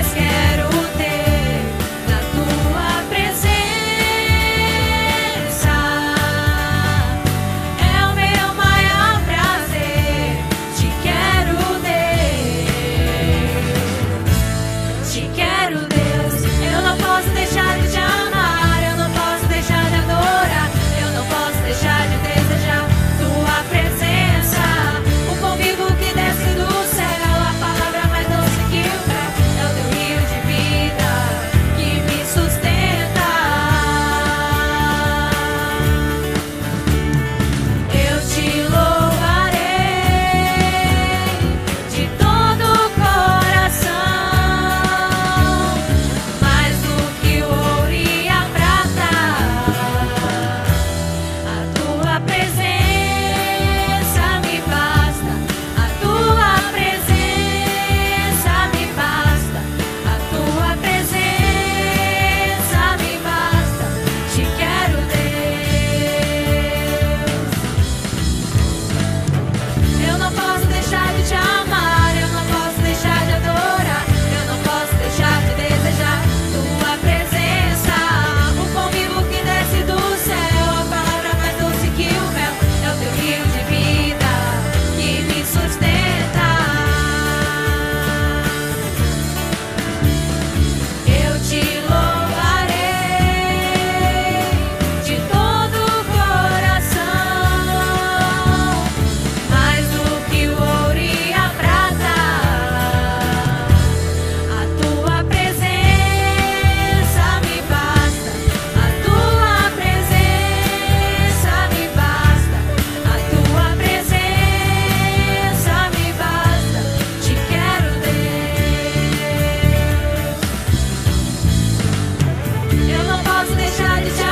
mais quero Busy. shine, shine.